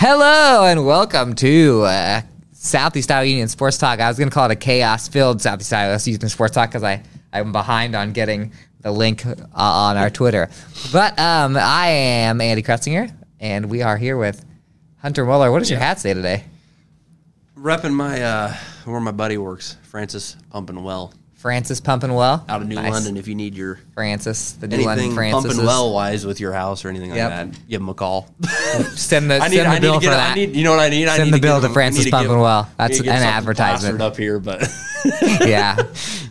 Hello and welcome to uh, Southeast Iowa Union Sports Talk. I was going to call it a chaos-filled Southeast Iowa Union Sports Talk because I I'm behind on getting the link uh, on our Twitter. But um, I am Andy Kretzinger, and we are here with Hunter Muller. What does your hat say today? Repping my uh, where my buddy works, Francis Pumping Well, Francis pumping well out of New Nice. London. If you need your Francis, the New London Francis. pumping well wise with your house or anything Yep. like that, give him a call. Send the I need, send the I need bill for that. I need. You know what I need? I Send need the to bill to Francis I need to give Pumping Well. That's an advertisement. up here, but yeah,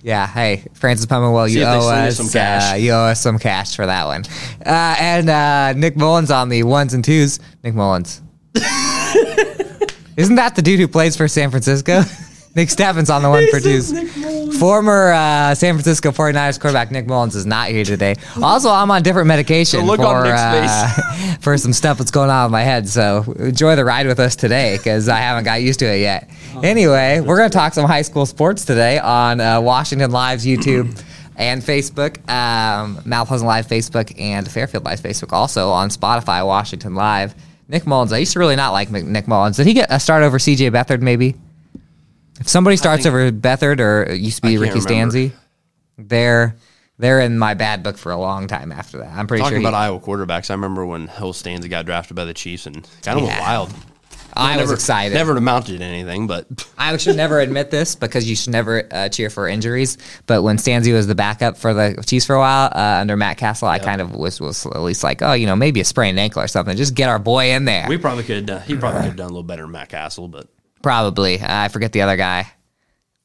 yeah. Hey, Francis pumping well, you owe us some cash. Uh, you owe us some cash for that one. Uh, and uh, Nick Mullins on the ones and twos. Nick Mullins. Isn't that the dude who plays for San Francisco? Nick Steffens on the one for twos. Former uh, San Francisco 49ers quarterback Nick Mullins is not here today. Also, I'm on different medication look for, uh, for some stuff that's going on in my head. So enjoy the ride with us today because I haven't got used to it yet. Anyway, we're going to talk some high school sports today on uh, Washington Live's YouTube and Facebook, um, Mount Pleasant Live Facebook, and Fairfield Live Facebook. Also on Spotify, Washington Live. Nick Mullins. I used to really not like Nick Mullins. Did he get a start over CJ Beathard? Maybe. If somebody starts think- over Beathard or it used to be Ricky remember. Stanzi, they're they're in my bad book for a long time after that. I'm pretty talking sure. he- about Iowa quarterbacks, I remember when Hill Stanzi got drafted by the Chiefs and kind of Yeah. wild. I was excited. Never amounted to anything, but I should never admit this because you should never uh, cheer for injuries. But when Stanzi was the backup for the Chiefs for a while uh, under Matt Cassel, I kind of was, was at least like, oh, you know, maybe a sprained ankle or something. Just get our boy in there. we probably could. Uh, he probably could have done a little better than Matt Cassel, but Probably. Uh, I forget the other guy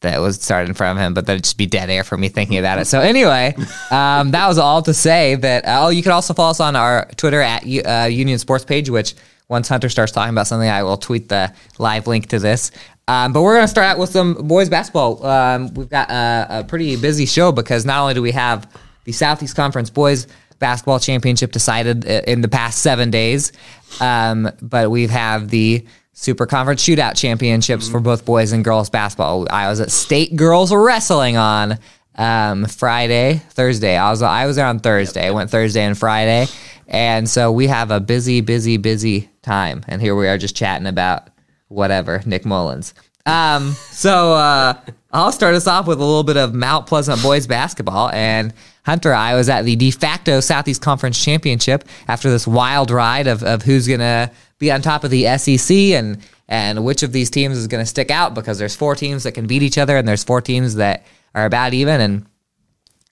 that was started in front of him, but that'd just be dead air for me thinking about it. So anyway, um, that was all to say that. Uh, oh, you can also follow us on our Twitter at uh, Union Sports page, which once Hunter starts talking about something, I will tweet the live link to this. Um, but we're going to start out with some boys basketball. Um, we've got a, a pretty busy show because not only do we have the Southeast Conference boys basketball championship decided in the past seven days, um, but we have the Super Conference Shootout Championships for both boys and girls basketball. I was at State Girls Wrestling on um, Friday, Thursday. I was I was there on Thursday. I went Thursday and Friday, and so we have a busy, busy, busy time. And here we are just chatting about whatever Nick Mullins. Um, so uh, I'll start us off with a little bit of Mount Pleasant boys basketball. And Hunter, I was at the de facto Southeast Conference Championship after this wild ride of, of who's gonna be on top of the SEC and and which of these teams is gonna stick out because there's four teams that can beat each other and there's four teams that are about even and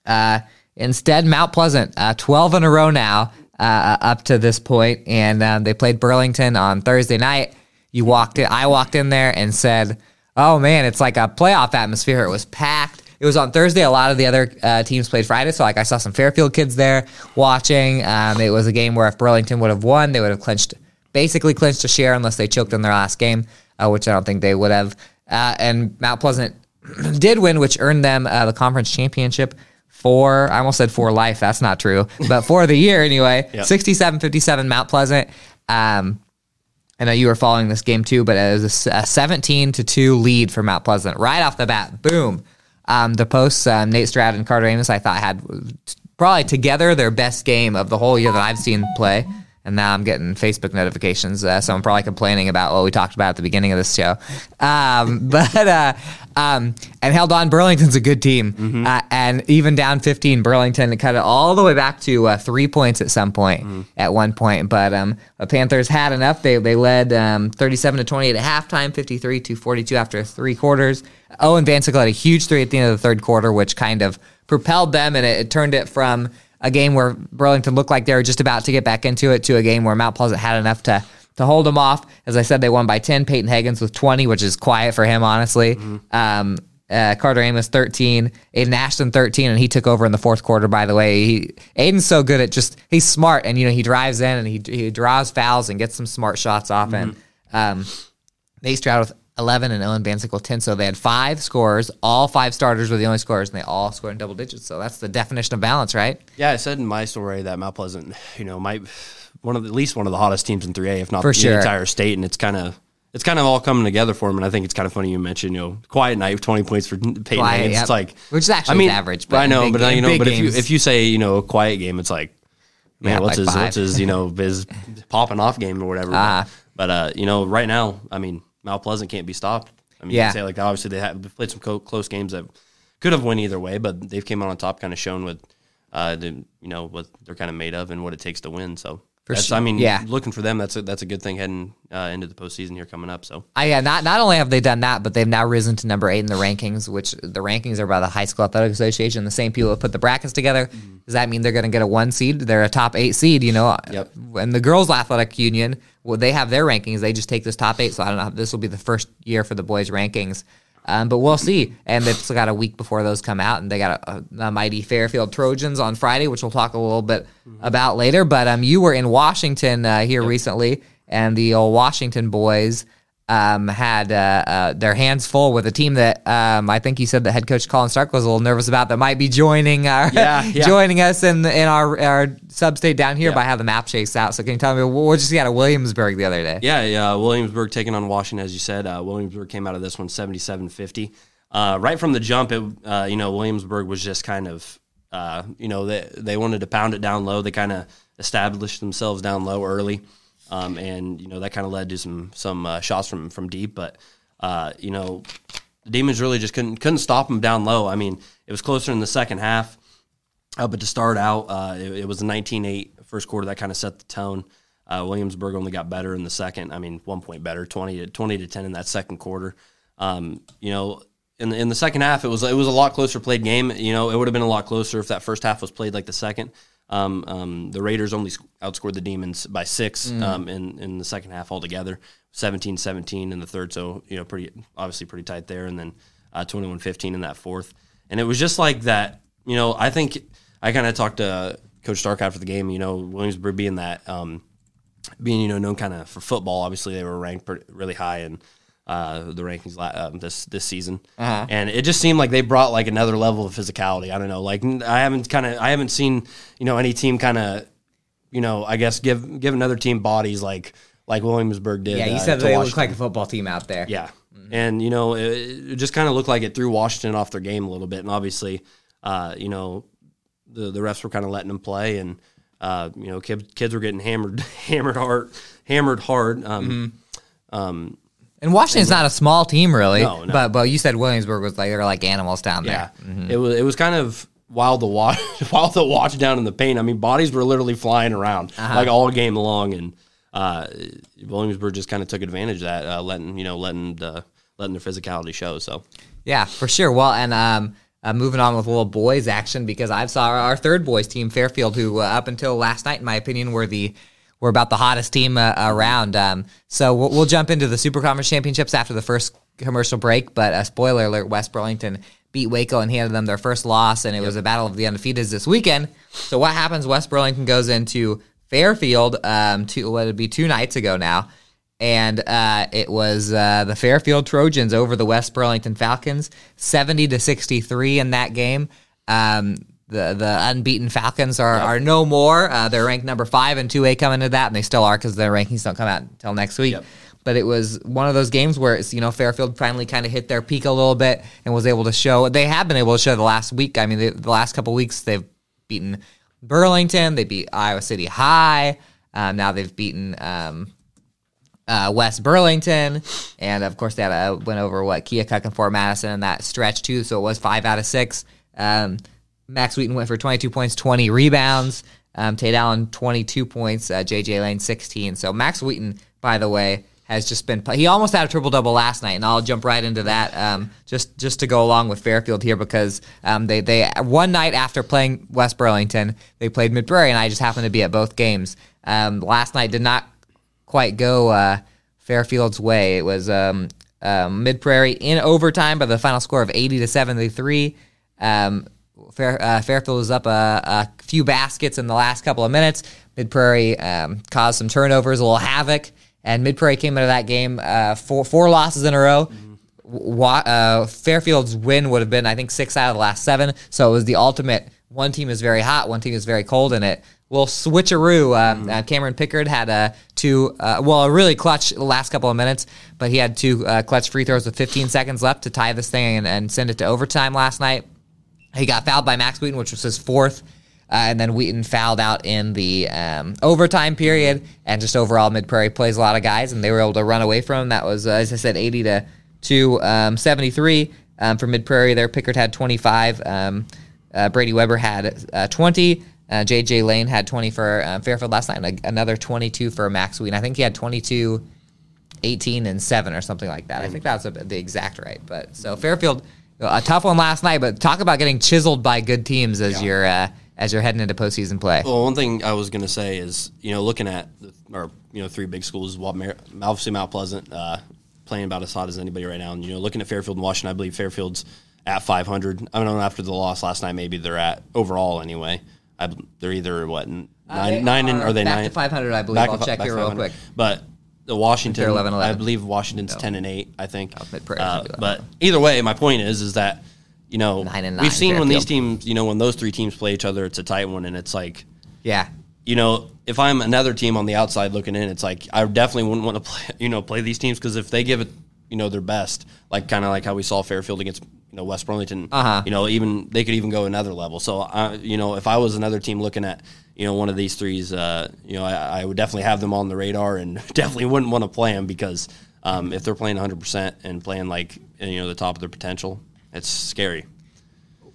uh, instead, Mount Pleasant, uh, 12 in a row now uh, up to this point, and um, they played Burlington on Thursday night. You walked in, I walked in there and said, "Oh man, it's like a playoff atmosphere." It was packed. It was on Thursday. A lot of the other uh, teams played Friday, so like I saw some Fairfield kids there watching. Um, it was a game where if Burlington would have won, they would have clinched, basically clinched a share unless they choked in their last game, uh, which I don't think they would have. Uh, and Mount Pleasant did win, which earned them uh, the conference championship for, I almost said for life. That's not true, but for the year anyway. Yep. 67 57 Mount Pleasant. Um, I know you were following this game too, but it was a, 17 to 2 lead for Mount Pleasant right off the bat. Boom. Um, the posts, um, Nate Stroud and Carter Amos, I thought had probably together their best game of the whole year that I've seen play. And now I'm getting Facebook notifications, uh, so I'm probably complaining about what we talked about at the beginning of this show. Um, but uh, um, and held on. Burlington's a good team, uh, and even down 15, Burlington cut it all the way back to uh, three points at some point. At one point, but um, the Panthers had enough. They they led um, 37 to 28 at halftime, 53 to 42 after three quarters. Owen Vancic had a huge three at the end of the third quarter, which kind of propelled them, and it, it turned it from a game where Burlington looked like they were just about to get back into it to a game where Mount Pleasant had enough to to hold them off. As I said, they won by 10. Peyton Higgins with 20, which is quiet for him, honestly. Um, uh, Carter Amos 13, Aiden Ashton 13, and he took over in the fourth quarter. By the way, he Aiden's so good at just he's smart, and you know he drives in and he he draws fouls and gets some smart shots off. And um, Nate Stroud with 11 and Bancek with 10. So they had five scorers. All five starters were the only scorers, and they all scored in double digits. So that's the definition of balance, right? yeah, I said in my story that Mount Pleasant, you know, might one of the, at least one of the hottest teams in 3A, if not For the sure. entire state, and it's kind of. It's kind of all coming together for him, and I think it's kind of funny you mentioned, you know, quiet night, twenty points for Peyton Quiet, yep. It's like, Which is actually I mean, average, but I know, but in you know, but if you if you say you know a quiet game, it's like, man, Yeah, what's like his five. what's his you know his popping off game or whatever. Ah. But uh, you know, right now, I mean, Mount Pleasant can't be stopped. I mean, you Yeah. can say like obviously they have they've played some co- close games that could have won either way, but they've came out on top, kind of shown what uh, the, you know what they're kind of made of and what it takes to win. So. That's, sure. I mean, Yeah. looking for them, that's a, that's a good thing heading uh, into the postseason here coming up. So, I, yeah, not not only have they done that, but they've now risen to number eight in the rankings, which the rankings are by the High School Athletic Association. The same people that put the brackets together. Does that mean they're going to get a one seed? They're a top eight seed, you know. Yep. And the girls' athletic union, well, they have their rankings. They just take this top eight. So I don't know. if This will be the first year for the boys' rankings. Um, but we'll see. And they've still got a week before those come out, and they got a, a mighty Fairfield Trojans on Friday, which we'll talk a little bit about later. But um, you were in Washington uh, here recently, and the old Washington boys um, had uh, uh, their hands full with a team that um, I think you said the head coach Colin Stark was a little nervous about that might be joining our Yeah, yeah. joining us in in our our sub-state down here Yeah. by how the map shakes out. So can you tell me what just got at Williamsburg the other day? Yeah, yeah. Williamsburg taking on Washington, as you said. Uh, Williamsburg came out of this one 77-50. Uh, right from the jump, it, uh, you know, Williamsburg was just kind of, uh, you know, they, they wanted to pound it down low. They kind of established themselves down low early. Um, and, you know, that kind of led to some some uh, shots from, from deep. But, uh, you know, the Demons really just couldn't couldn't stop them down low. I mean, it was closer in the second half. Uh, but to start out, uh, it, it was a 19-8 first quarter that kind of set the tone. Uh, Williamsburg only got better in the second. I mean, one point better, 20 to 20 to 10 in that second quarter. Um, you know, in the, in the second half, it was it was a lot closer played game. You know, it would have been a lot closer if that first half was played like the second. Um, um, the Raiders only outscored the Demons by six um, in in the second half altogether, 17-17 in the third. So you know, pretty obviously pretty tight there, and then uh, 21-15 in that fourth. And it was just like that. You know, I think I kind of talked to Coach Stark after the game. You know, Williamsburg being that. Um, being you know known kind of for football. Obviously, they were ranked pretty, really high in uh, the rankings la- um, this this season, Uh-huh. and it just seemed like they brought like another level of physicality. I don't know, like I haven't kind of I haven't seen you know any team kind of you know I guess give give another team bodies like like Williamsburg did. Yeah, you uh, said they look Washington. like a football team out there. Yeah, and you know, it, it just kind of looked like it threw Washington off their game a little bit, and obviously, uh, you know, the the refs were kind of letting them play, and uh, you know, kids kids were getting hammered, hammered hard, hammered hard. Um, um, And Washington's not a small team, really. No, no. But but you said Williamsburg was like they're like animals down yeah, there. it was it was kind of wild to watch, wild to watch down in the paint. I mean, bodies were literally flying around Uh-huh. like all game long, and uh, Williamsburg just kind of took advantage of that, uh, letting you know, letting the letting their physicality show. So. Yeah, for sure. Well, and um, uh, moving on with a little boys action because I saw our, our third boys team, Fairfield, who uh, up until last night, in my opinion, were the were about the hottest team uh, around. Um, so we'll, we'll jump into the Super Conference Championships after the first commercial break. But uh, spoiler alert: West Burlington beat Waco and handed them their first loss, and it was a battle of the undefeateds this weekend. So what happens? West Burlington goes into Fairfield um, two what would be two nights ago now and uh, it was uh, the Fairfield Trojans over the West Burlington Falcons, seventy to sixty three in that game. Um, the the unbeaten Falcons are, are no more. Uh, they're ranked number five and two A coming into that, and they still are because their rankings don't come out until next week. Yep. But it was one of those games where it's, you know Fairfield finally kind of hit their peak a little bit and was able to show. They have been able to show the last week. I mean, the, the last couple weeks they've beaten Burlington, they beat Iowa City High. Um, now they've beaten um, uh, West Burlington, and of course they had a went over what Keokuk and Fort Madison in that stretch too. So it was five out of six. Um, Max Wheaton went for 22 points, 20 rebounds. Um, Tate Allen 22 points, uh, JJ Lane 16. So Max Wheaton, by the way, has just been he almost had a triple double last night, and I'll jump right into that um, just just to go along with Fairfield here because um, they they one night after playing West Burlington they played Mid Prairie, and I just happened to be at both games. Um, last night did not quite go uh, Fairfield's way. It was um, um, Mid Prairie in overtime by the final score of 80 to 73. Fair, uh, Fairfield was up a, a few baskets in the last couple of minutes. Mid Prairie um, caused some turnovers, a little havoc, and Mid Prairie came into that game uh, four four losses in a row. Wa- uh, Fairfield's win would have been, I think, six out of the last seven. So it was the ultimate. One team is very hot, one team is very cold in it. Well, switcheroo. Um, uh, Cameron Pickard had uh, two, uh, well, a really clutch the last couple of minutes, but he had two uh, clutch free throws with 15 seconds left to tie this thing and, and send it to overtime last night. He got fouled by Max Wheaton, which was his fourth. Uh, and then Wheaton fouled out in the um, overtime period, and just overall, Mid Prairie plays a lot of guys, and they were able to run away from him. That was, uh, as I said, 80 to, to um, 73 um, for Mid Prairie there. Pickard had 25. Um, uh, Brady Weber had uh, 20. Uh, JJ Lane had 20 for uh, Fairfield last night, and a- another 22 for Max Wheaton. I think he had 22, 18, and 7 or something like that. I think that's a, the exact right. But so Fairfield, a tough one last night, but talk about getting chiseled by good teams as you're uh, as you're heading into postseason play. Well, one thing I was going to say is, you know, looking at the, or you know three big schools, obviously Mount Pleasant uh, playing about as hot as anybody right now, and you know, looking at Fairfield and Washington, I believe Fairfield's at 500. I don't know after the loss last night, maybe they're at overall anyway. I, they're either what nine they nine and are are they back nine to 500, I believe. Back I'll check here real quick. But the Washington, 11, 11. I believe Washington's 10 and 8. I think. Uh, but either way, my point is, is that you know Nine and we've nine, seen when these teams, you know, when those three teams play each other, it's a tight one, and it's like Yeah. you know, if I'm another team on the outside looking in, it's like I definitely wouldn't want to play, you know, play these teams because if they give it, you know, their best, like kind of like how we saw Fairfield against, you know, West Burlington, Uh-huh. you know, even they could even go another level. So, I, you know, if I was another team looking at, you know, one of these threes, uh, you know, I, I would definitely have them on the radar and definitely wouldn't want to play them because um, if they're playing 100% and playing like, you know, the top of their potential, it's scary.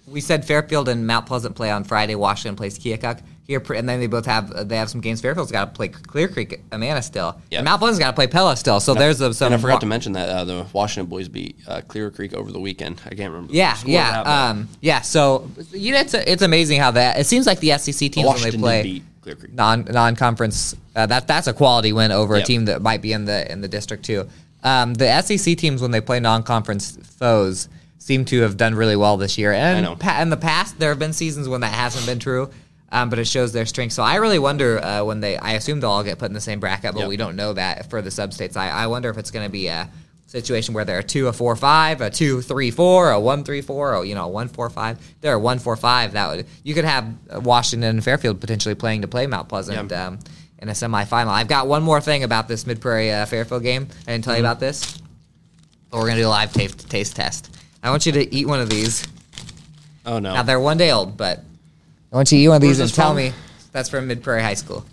We said Fairfield and Mount Pleasant play on Friday. Washington plays Keokuk here, and then they both have they have some games. Fairfield's got to play Clear Creek, Amana still. Yeah. And Mount Pleasant's got to play Pella still. So there's a, some. and I forgot to mention that uh, the Washington boys beat uh, Clear Creek over the weekend. I can't remember. Yeah, yeah, that, um, yeah. So you know, it's it's amazing how that. It seems like the SEC teams when they play beat Clear Creek. non non conference, uh, that that's a quality win over a team that might be in the in the district too. Um, the SEC teams when they play non conference foes seem to have done really well this year. And know. pa- in the past, there have been seasons when that hasn't been true. Um, but it shows their strength. So I really wonder uh, when they. I assume they'll all get put in the same bracket, but Yep. we don't know that for the substates. I, I wonder if it's going to be a situation where there are two, a four, five, a two, three, four, a one, three, four, or you know, a one, four, five. There are one, four, five. That would you could have Washington and Fairfield potentially playing to play Mount Pleasant Yeah. um, in a semifinal. I've got one more thing about this Mid Prairie uh, Fairfield game. I didn't tell you about this, but we're gonna do a live taste taste test. I want you to eat one of these. Oh no! Now they're one day old, but I want you to eat one of these and tell from? me that's from Mid Prairie High School.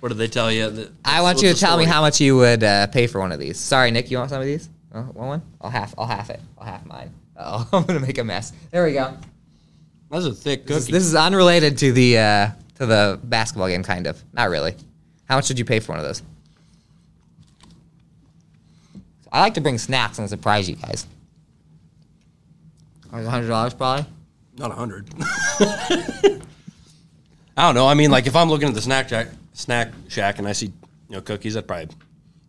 what did they tell you? That, I want you to the tell me how much you would uh, pay for one of these. Sorry, Nick, you want some of these? Oh, want one? I'll half. I'll half it. I'll half mine. Oh, I'm gonna make a mess. There we go. That's a thick This is, this is unrelated to the uh, to the basketball game, kind of. Not really. How much did you pay for one of those? I like to bring snacks and surprise you guys. Like hundred dollars, probably. Not a hundred. I don't know. I mean, like if I'm looking at the snack shack, snack shack, and I see you know cookies, I'd probably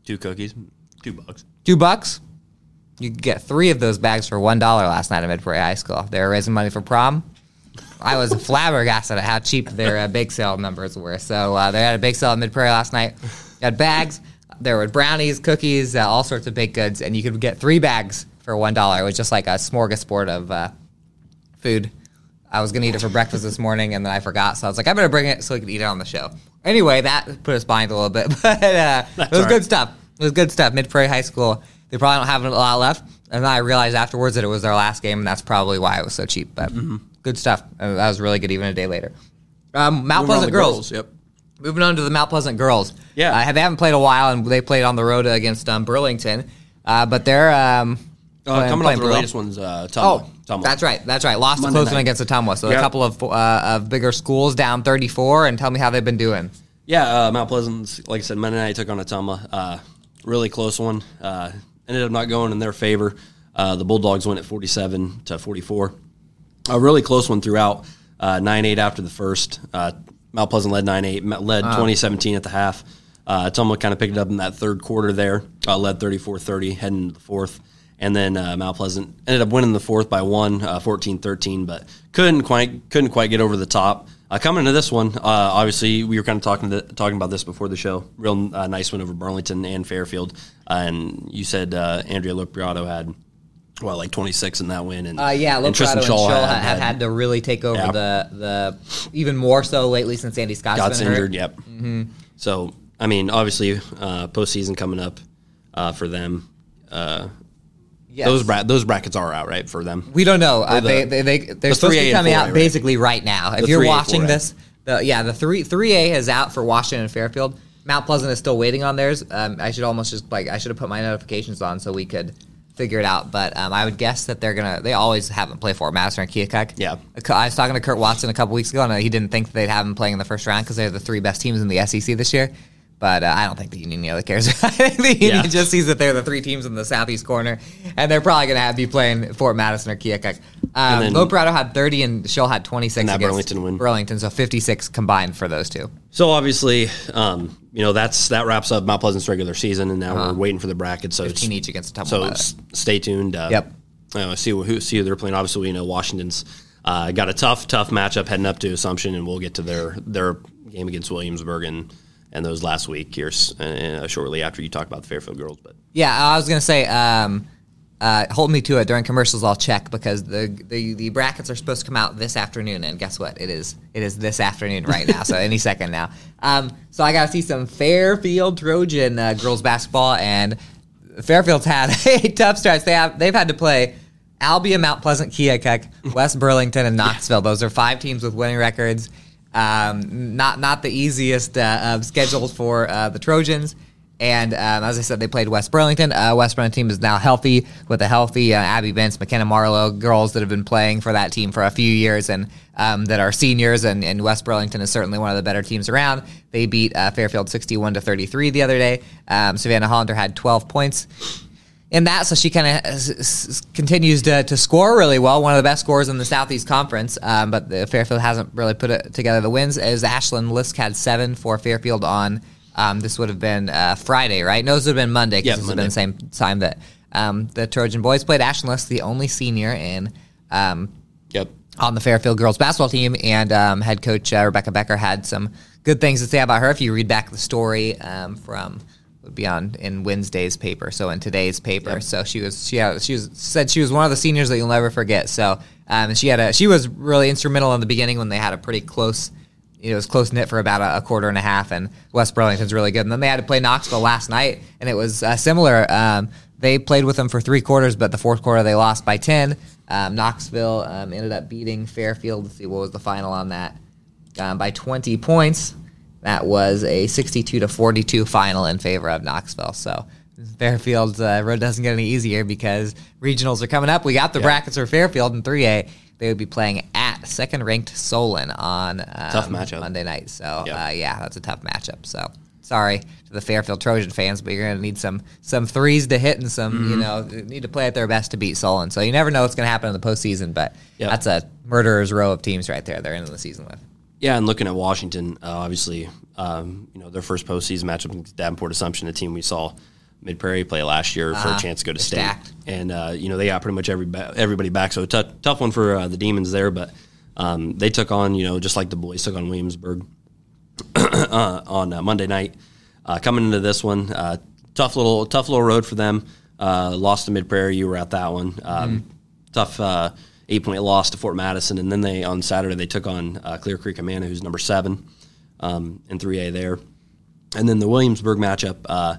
two cookies, two bucks. Two bucks. You could get three of those bags for one dollar last night at Mid Prairie High School. They were raising money for prom. I was flabbergasted at how cheap their uh, bake sale numbers were. So uh, they had a bake sale at Mid Prairie last night. They had bags. There were brownies, cookies, uh, all sorts of baked goods, and you could get three bags for one dollar. It was just like a smorgasbord of uh, food. I was gonna eat it for breakfast this morning, and then I forgot. So I was like, I better bring it so we can eat it on the show. Anyway, that put us behind a little bit, but uh, it was right. good stuff. It was good stuff. Mid Prairie High School. They probably don't have a lot left, and then I realized afterwards that it was their last game, and that's probably why it was so cheap. But Mm-hmm. good stuff. Uh, that was really good, even a day later. Um, Mount Moving Pleasant to girls. Yep. Moving on to the Mount Pleasant girls. Yeah. uh, they haven't played a while, and they played on the road against um, Burlington. Uh, but they're um, Uh, playing- coming playing off their Burl- latest one's uh, Oh, Tumwa. Tumwa. that's right. That's right. Lost Monday a close one night. against Ottumwa. So a couple of uh, of bigger schools down 34, and tell me how they've been doing. Yeah, uh, Mount Pleasant, like I said, Monday night took on Ottumwa. Uh, really close one. Uh, ended up not going in their favor. Uh, the Bulldogs went at 47 to 44. A really close one throughout. Uh, 9-8 after the first. Uh, Mount Pleasant led 9-8, Met- led 2017 at the half. Uh, Ottumwa kind of picked it up in that third quarter there, uh, led 34-30, heading into the fourth. And then uh, Mount Pleasant ended up winning the fourth by one, uh, 14-13, but couldn't quite couldn't quite get over the top. Uh, coming into this one, uh, obviously we were kind of talking to, talking about this before the show. Real uh, nice win over Burlington and Fairfield, uh, and you said uh, Andrea Lopriato had well like 26 in that win, and Uh, yeah, and Loprado Tristan and Shaw had, have, have had to really take over Yeah. the the even more so lately since Andy Scott's got injured. hurt. Yep. So I mean, obviously uh, postseason coming up uh, for them. Uh, Yes. Those bra- those brackets are out right for them. We don't know. Uh, the- they, they, they, they're the supposed to be coming 4A, out right? basically right now. If The you're 3A, watching 4A. this the yeah the three three A is out for Washington and Fairfield. Mount Pleasant is still waiting on theirs. Um, I should almost just like I should have put my notifications on so we could figure it out. But um, I would guess that they're gonna. They always have them play Fort Madison and Keokuk. Yeah. I was talking to Kurt Watson a couple weeks ago, and he didn't think they'd have them playing in the first round because they're the three best teams in the SEC this year. But uh, I don't think the Union really cares. I think the Union Yeah. just sees that they're the three teams in the southeast corner, and they're probably going to have be playing Fort Madison or Keokuk. Um, then- had 30, and Shell had 26 And that against Burlington win. Burlington, so 56 combined for those two. So obviously, um, you know that's that wraps up Mount Pleasant's regular season, and now Uh-huh. we're waiting for the bracket. So 15 each against a So s- stay tuned. Uh, Yep. Uh, see who see who they're playing. Obviously, we know Washington's uh, got a tough, tough matchup heading up to Assumption, and we'll get to their their game against Williamsburg and and those last week here s- uh, shortly after you talk about the Fairfield girls. But Yeah, I was gonna say, um, uh, hold me to it during commercials. I'll check because the, the the brackets are supposed to come out this afternoon, and guess what? It is it is this afternoon right now, so any second now. Um, so I got to see some Fairfield Trojan uh, girls basketball, and Fairfield's had a tough start. They have they've had to play Albion, Mount Pleasant, Keokuk, West Burlington, and Knoxville. Those are five teams with winning records. Um, not not the easiest uh, schedule for uh, the Trojans. And um, as I said, they played West Burlington. Uh, West Burlington team is now healthy with a healthy uh, Abby Vince, McKenna Marlowe, girls that have been playing for that team for a few years and um, that are seniors. And, and West Burlington is certainly one of the better teams around. They beat uh, Fairfield 61 to 33 the other day. Um, Savannah Hollander had 12 points in that, so she kind of s- s- continues to, to score really well. One of the best scorers in the Southeast Conference, um, but the Fairfield hasn't really put it together. The wins is Ashland Lisk had seven for Fairfield on. Um, this would have been uh, Friday, right? No, this would have been Monday because Yeah, this would have been the same time that um, the Trojan boys played. Ashland Lisk, the only senior in um, yep, on the Fairfield girls basketball team, and um, head coach uh, Rebecca Becker had some good things to say about her. If you read back the story um, from would be on in Wednesday's paper, so in today's paper. Yep. So she was she had, she was said she was one of the seniors that you'll never forget. So um, she had a she was really instrumental in the beginning when they had a pretty close. It was close knit for about a, a quarter and a half, and West Burlington's really good. And then they had to play Knoxville last night, and it was uh, similar. Um, they played with them for three quarters, but the fourth quarter they lost by ten. Um, Knoxville um, ended up beating Fairfield. Let's see what was the final on that um, by 20 points. That was a 62 to 42 final in favor of Knoxville. So Fairfield's uh, road doesn't get any easier because regionals are coming up. We got the Yeah. brackets for Fairfield in 3A. They would be playing at second-ranked Solon on um, Tough matchup. Monday night. So Yeah. uh, yeah, that's a tough matchup. So sorry to the Fairfield Trojan fans, but you're going to need some some threes to hit and some Mm-hmm. you know need to play at their best to beat Solon. So you never know what's going to happen in the postseason, but Yep. that's a murderer's row of teams right there. They're into the season with. Yeah. And looking at Washington, uh, obviously, um, you know their first postseason matchup against Davenport Assumption, a team we saw Mid Prairie play last year for Uh-huh. a chance to go to state, stacked. and uh, you know they got pretty much every everybody back. So tough tough one for uh, the Demons there, but um, they took on you know just like the boys took on Williamsburg uh, on uh, Monday night. Uh, coming into this one, uh, tough little tough little road for them. Uh, lost to Mid Prairie. You were at that one. Um, Tough uh, eight point loss to Fort Madison, and then they on Saturday they took on uh, Clear Creek Amana, who's number seven um, in three A there. And then the Williamsburg matchup, uh,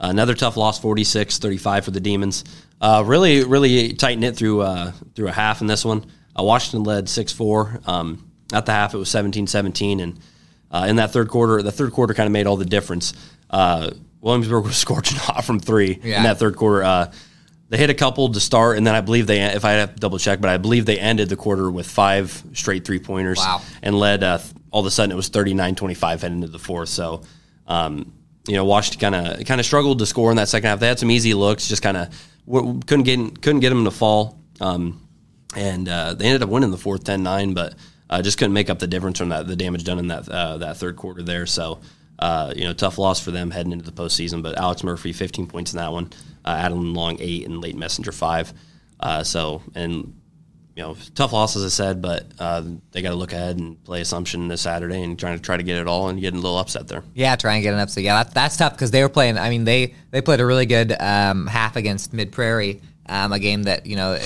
another tough loss, 46-35 for the Demons. Uh, really, really tight knit through uh, through a half in this one. Uh, Washington led 6-4. Um, at the half, it was 17-17. And uh, in that third quarter, the third quarter kind of made all the difference. Uh, Williamsburg was scorching hot from three Yeah. in that third quarter. Uh, they hit a couple to start, and then I believe they, if I have to double check, but I believe they ended the quarter with five straight three pointers Wow. and led, uh, all of a sudden it was 39 25 heading into the fourth. So, um, you know, Washington kind of kind of struggled to score in that second half. They had some easy looks, just kind of w- couldn't get couldn't get them to fall, um, and uh, they ended up winning the fourth 10-9, but uh, just couldn't make up the difference from that the damage done in that uh, that third quarter there. So, uh, you know, tough loss for them heading into the postseason. But Alex Murphy, 15 points in that one, uh, Adam Long eight, and Late Messenger five. Uh, so and you know, tough loss as I said, but uh, they got to look ahead and play Assumption this Saturday and trying to try to get it all and get a little upset there. Yeah, try and get an upset. Yeah, that, that's tough because they were playing. I mean, they they played a really good um, half against Mid Prairie, um, a game that you know,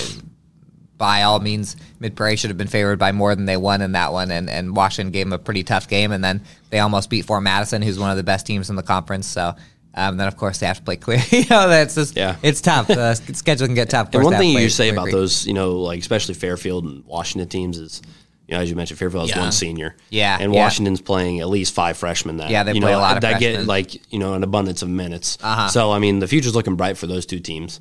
by all means, Mid Prairie should have been favored by more than they won in that one, and and Washington gave them a pretty tough game, and then they almost beat Fort Madison, who's one of the best teams in the conference. So. Um, then of course they have to play clear. you know that's just Yeah. it's tough. The s- schedule can get tough. And one thing you say about Creek. those, you know, like especially Fairfield and Washington teams is, You know, as you mentioned, Fairfield has Yeah. one senior. Yeah, and yeah. Washington's playing at least five freshmen. That Yeah, they you play know, a lot that freshmen. get like you know an abundance of minutes. Uh-huh. So I mean, the future's looking bright for those two teams.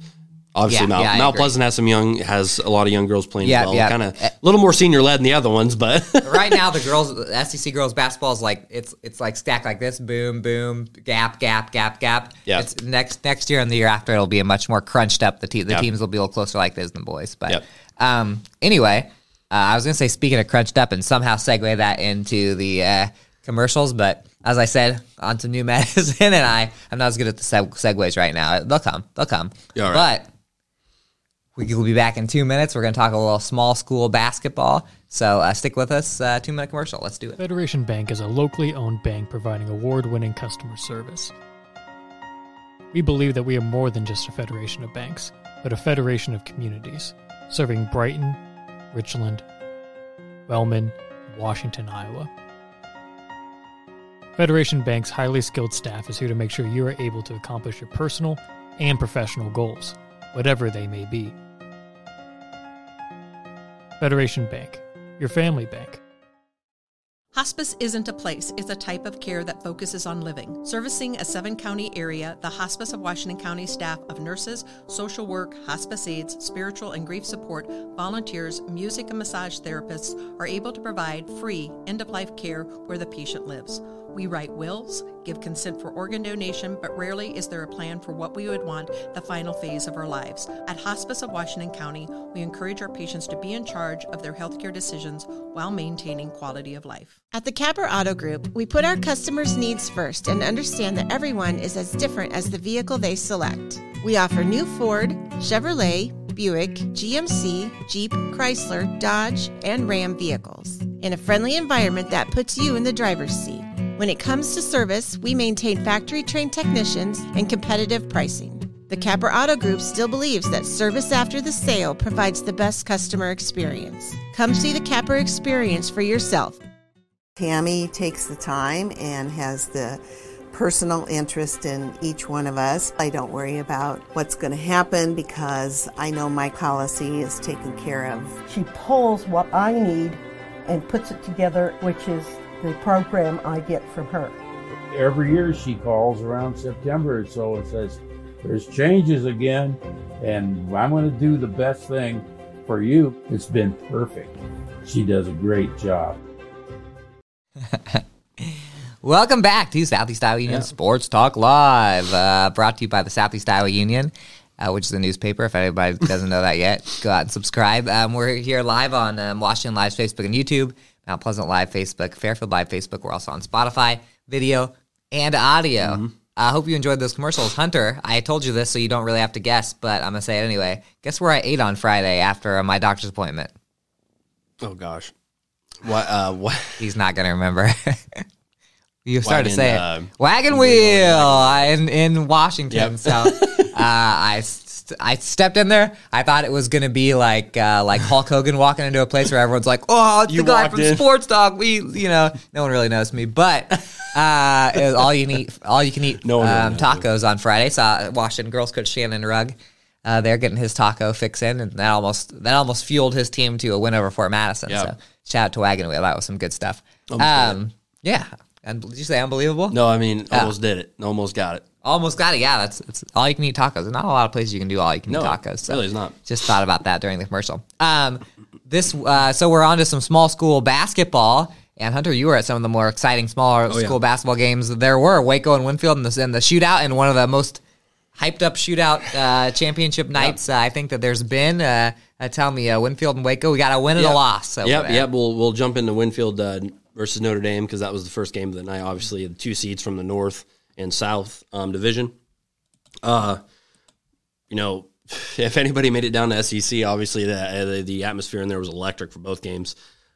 Obviously, Yeah, Mount, yeah, Mount. Pleasant has some young has a lot of young girls playing. Yeah, well. yeah. kind of a little more senior led than the other ones, but right now the girls the SEC girls basketball is like it's it's like stacked like this boom boom gap gap gap gap Yeah. it's next next year and the year after it'll be a much more crunched up the te- the Yep. teams will be a little closer like this than boys but Yep. um anyway uh, I was gonna say speaking of crunched up and somehow segue that into the uh, commercials but as I said on to new medicine and I I'm not as good at the seg- segues right now they'll come they'll come Yeah, right. but we will be back in two minutes. We're going to talk a little small school basketball. So uh, stick with us. Uh, two minute commercial. Let's do it. Federation Bank is a locally owned bank providing award winning customer service. We believe that we are more than just a federation of banks, but a federation of communities, serving Brighton, Richland, Wellman, Washington, Iowa. Federation Bank's highly skilled staff is here to make sure you are able to accomplish your personal and professional goals, whatever they may be. Federation Bank, your family bank. Hospice isn't a place, it's a type of care that focuses on living. Servicing a seven county area, the Hospice of Washington County staff of nurses, social work, hospice aides, spiritual and grief support, volunteers, music and massage therapists are able to provide free end of life care where the patient lives. We write wills, give consent for organ donation, but rarely is there a plan for what we would want the final phase of our lives. At Hospice of Washington County, we encourage our patients to be in charge of their healthcare decisions while maintaining quality of life. At the Capper Auto Group, we put our customers' needs first and understand that everyone is as different as the vehicle they select. We offer new Ford, Chevrolet, Buick, GMC, Jeep, Chrysler, Dodge, and Ram vehicles in a friendly environment that puts you in the driver's seat. When it comes to service, we maintain factory trained technicians and competitive pricing. The Capper Auto Group still believes that service after the sale provides the best customer experience. Come see the Capper experience for yourself. Tammy takes the time and has the personal interest in each one of us. I don't worry about what's going to happen because I know my policy is taken care of. She pulls what I need and puts it together, which is the program I get from her. every year she calls around September or so and says, There's changes again, and I'm going to do the best thing for you. It's been perfect. She does a great job. Welcome back to Southeast Iowa Union Sports Talk Live, uh, brought to you by the Southeast Iowa Union, uh, which is a newspaper. If anybody doesn't know that yet, go out and subscribe. Um, we're here live on um, Washington Live's Facebook and YouTube, Mount Pleasant Live Facebook, Fairfield Live Facebook. We're also on Spotify, video and audio. I hope you enjoyed those commercials. Hunter, I told you this so you don't really have to guess, but I'm going to say it anyway. Guess where I ate on Friday after my doctor's appointment? oh gosh, what? Uh, what? He's not going to remember. you started to say it. uh, Wagon wheel uh, in in Washington. Yep. So uh, I st- I stepped in there. I thought it was gonna be like uh, like Hulk Hogan walking into a place where everyone's like, "Oh, it's You the guy from in. Sports Talk." We, you know, no one really knows me, but uh, it was all you can eat, all you can eat No really um, tacos on Friday. Saw Washington girls coach Shannon Rugg. Uh, they're getting his taco fix in, and that almost that almost fueled his team to a win over Fort Madison. Yep. So shout out to Wagon Wheel. That was some good stuff. Um, yeah. And did you say unbelievable? No, I mean, almost did it. Almost got it. Almost got it. Yeah, that's it's all you can eat tacos. There's not a lot of places you can do all you can No, eat tacos. So really is not. Just thought about that during the commercial. Um, this uh, so we're on to some small school basketball. And Hunter, you were at some of the more exciting smaller Oh, yeah. school basketball games. There were Waco and Winfield in the, in the shootout, and one of the most hyped up shootout uh, championship nights uh, I think that there's been. Uh, uh, tell me, uh, Winfield and Waco, we got a win and a loss. over Yep, yep. We'll we'll jump into Winfield uh, versus Notre Dame because that was the first game of the night. Obviously, the two seeds from the North and South um, division. Uh, you know, if anybody made it down to SEC, obviously the uh, the, the atmosphere in there was electric for both games.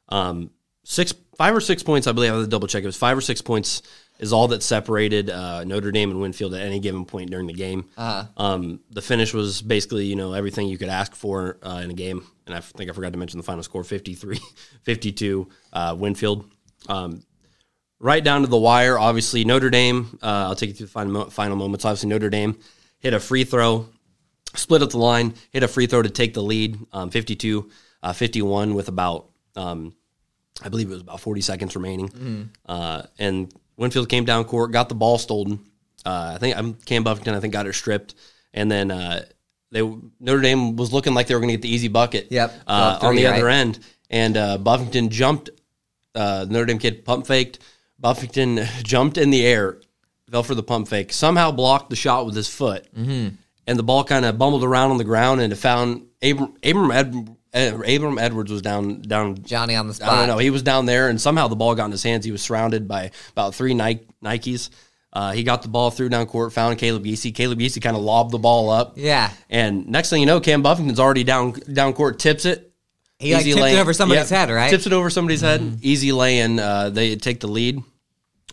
Um, six, five or six points, I believe. I have to double check. It was five or six points is all that separated uh, Notre Dame and Winfield at any given point during the game. Um, the finish was basically, you know, everything you could ask for uh, in a game. And I think I forgot to mention the final score 53 52 uh, Winfield. Um, right down to the wire. Obviously, Notre Dame, uh, I'll take you through the final, final moments. Obviously, Notre Dame hit a free throw, split up the line, hit a free throw to take the lead, um, 52 uh, 51 with about um, I believe it was about 40 seconds remaining. Uh, and Winfield came down court, got the ball stolen. Uh, I think I'm Cam Buffington, I think, got it stripped. And then uh, they Notre Dame was looking like they were going to get the easy bucket Yep. uh, on the three, other end. And uh, Buffington jumped. Uh, Notre Dame kid pump faked. Buffington jumped in the air, fell for the pump fake, somehow blocked the shot with his foot. Mm-hmm. And the ball kind of bumbled around on the ground and it found Abram, Abram, Ed, Abram Edwards was down down Johnny on the spot. I don't know. He was down there, and somehow the ball got in his hands. He was surrounded by about three Nike, Nikes. Uh, he got the ball through down court, found Caleb Geesey. Caleb Geesey kind of lobbed the ball up. Yeah. And next thing you know, Cam Buffington's already down down court, tips it. He like tipped it over somebody's Yep. head, right? Mm-hmm. Tips it over somebody's head. Easy lay in. Uh, they take the lead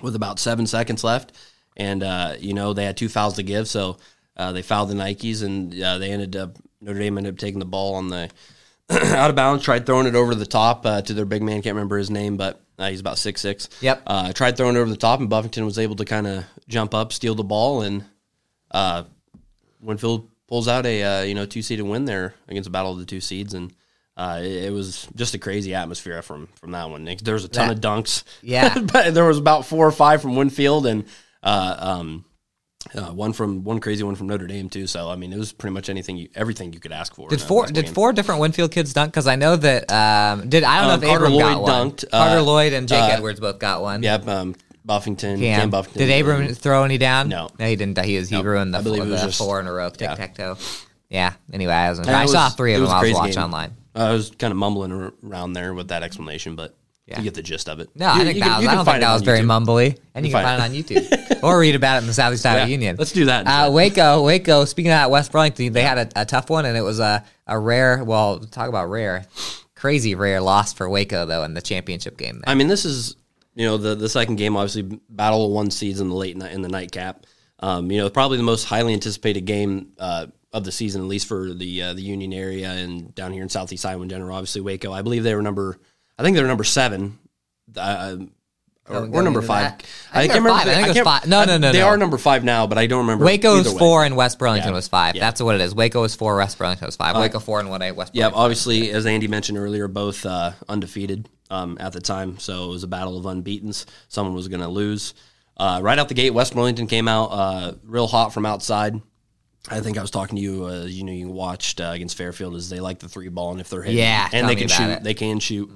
with about seven seconds left, and uh, you know they had two fouls to give, so uh, they fouled the Nikes, and uh, they ended up Notre Dame ended up taking the ball on the out of bounds, tried throwing it over the top uh, to their big man. Can't remember his name, but uh, he's about six six. Yep. Uh, tried throwing it over the top, and Buffington was able to kind of jump up, steal the ball, and uh, Winfield pulls out a uh, you know two seeded win there against a battle of the two seeds, and uh, it, it was just a crazy atmosphere from from that one. There was a ton That- of dunks, Yeah. but there was about four or five from Winfield, and uh, um, uh, one from one crazy one from Notre Dame too. So I mean, it was pretty much anything, you, everything you could ask for. Did four did game. four different Winfield kids dunk? Because I know that um, did I don't Um, know if Carter Abram got Lloyd one. dunked, Carter uh, Lloyd and Jake uh, Edwards both got one. Yep, um, Buffington, Cam. Cam Buffington. Did Abram throw any down? No. no, he didn't. He was he No. ruined the, I believe it was the just- four in a row tic yeah. tac toe. Yeah. Anyway, I was I it saw three of them. I a I was watching online. I was kind of mumbling around there with that explanation, but Yeah. you get the gist of it. No, You- I think you that can- was, you I don't think that was very YouTube. mumbly, and you can can find find it on YouTube or read about it in the Southeast Iowa Yeah, Union. let's do that Uh. Waco, Waco. Speaking of that, West Burlington, they had a, a tough one, and it was a, a rare. Well, talk about rare, crazy rare loss for Waco though in the championship game. There. I mean, this is you know the the second game, obviously battle of one seeds in the late night in the nightcap. Um, you know, probably the most highly anticipated game uh, of the season, at least for the uh, the Union area and down here in Southeast Iowa in general. Obviously, Waco. I believe they were number. I think they were number seven. Uh, or, or number five. I think they're remember. five. the- I think it was five. No, no, no, They no. are number five now, but I don't remember. Waco's either way. four and West Burlington Yeah. was five. Yeah. That's what it is. Waco was four, West Burlington was five. Waco four and one eight, West. Yeah, Burlington. obviously, as Andy mentioned earlier, both uh, undefeated um, at the time, so it was a battle of unbeaten's. Someone was going to lose. Uh, right out the gate, West Burlington came out uh, real hot from outside. I think I was talking to you. Uh, you know, you watched uh, against Fairfield as they like the three ball, and if they're hitting, Yeah, and they can shoot, it. Mm-hmm. they can shoot.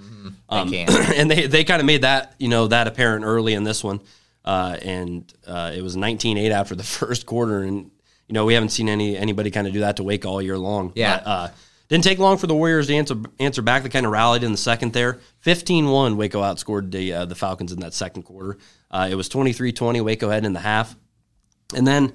Um, They can. and they they kind of made that you know that apparent early in this one, uh, and uh, it was 19-8 after the first quarter, and you know we haven't seen any anybody kind of do that to Wake all year long. Yeah. But, uh, didn't take long for the Warriors to answer answer back. They kind of rallied in the second there. 15-1, Waco outscored the uh, the Falcons in that second quarter. Uh, it was 23-20, Waco heading in the half. And then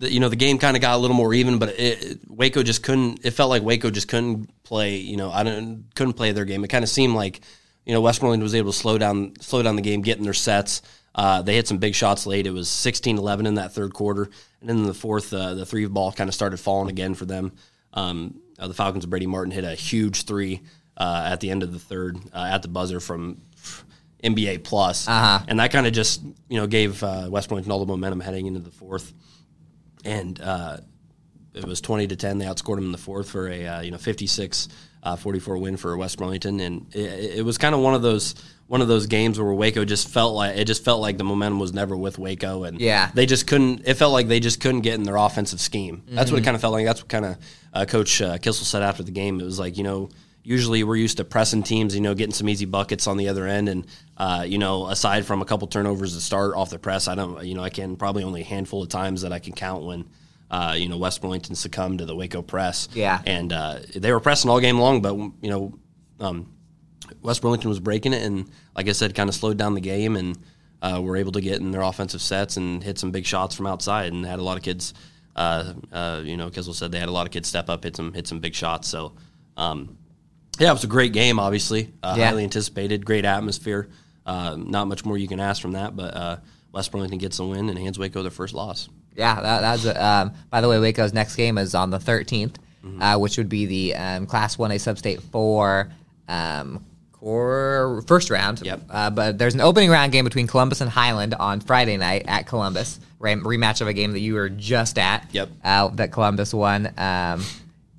the, you know the game kind of got a little more even, but it, Waco just couldn't. It felt like Waco just couldn't play. You know, I don't couldn't play their game. It kind of seemed like you know West Burlington was able to slow down slow down the game, getting their sets. Uh, they hit some big shots late. It was 16-11 in that third quarter, and then in the fourth, uh, the three ball kind of started falling again for them. Um, uh, the Falcons, of Brady Martin hit a huge three uh, at the end of the third uh, at the buzzer from NBA plus, Uh-huh. and that kind of just you know gave uh, West Burlington all the momentum heading into the fourth and uh, it was 20 to 10 they outscored them in the fourth for a uh, you know 56 uh, 44 win for West Burlington. And it, it was kind of one of those one of those games where Waco just felt like it just felt like the momentum was never with Waco. And Yeah. they just couldn't it felt like they just couldn't get in their offensive scheme. That's Mm-hmm. what it kind of felt like. That's what kind of uh, coach uh, Kissel said after the game. It was like you know usually we're used to pressing teams you know getting some easy buckets on the other end and uh, you know aside from a couple turnovers to start off the press I don't you know I can probably only a handful of times that I can count when uh, you know, West Burlington succumbed to the Waco press. Yeah. And uh, they were pressing all game long, but, you know, um, West Burlington was breaking it and, like I said, kind of slowed down the game and uh, were able to get in their offensive sets and hit some big shots from outside and had a lot of kids, uh, uh, you know, Kissel said they had a lot of kids step up, hit some, hit some big shots. So, um, yeah, it was a great game, obviously. Uh, Yeah. Highly anticipated, great atmosphere. Uh, not much more you can ask from that, but uh, West Burlington gets a win and hands Waco their first loss. Yeah, that, that's. A, um, by the way, Waco's next game is on the 13th, Mm-hmm. uh, which would be the um, Class One A Substate Four um, core first round. Yep. Uh, but there's an opening round game between Columbus and Highland on Friday night at Columbus. Re- rematch of a game that you were just at. Yep. Uh, that Columbus won.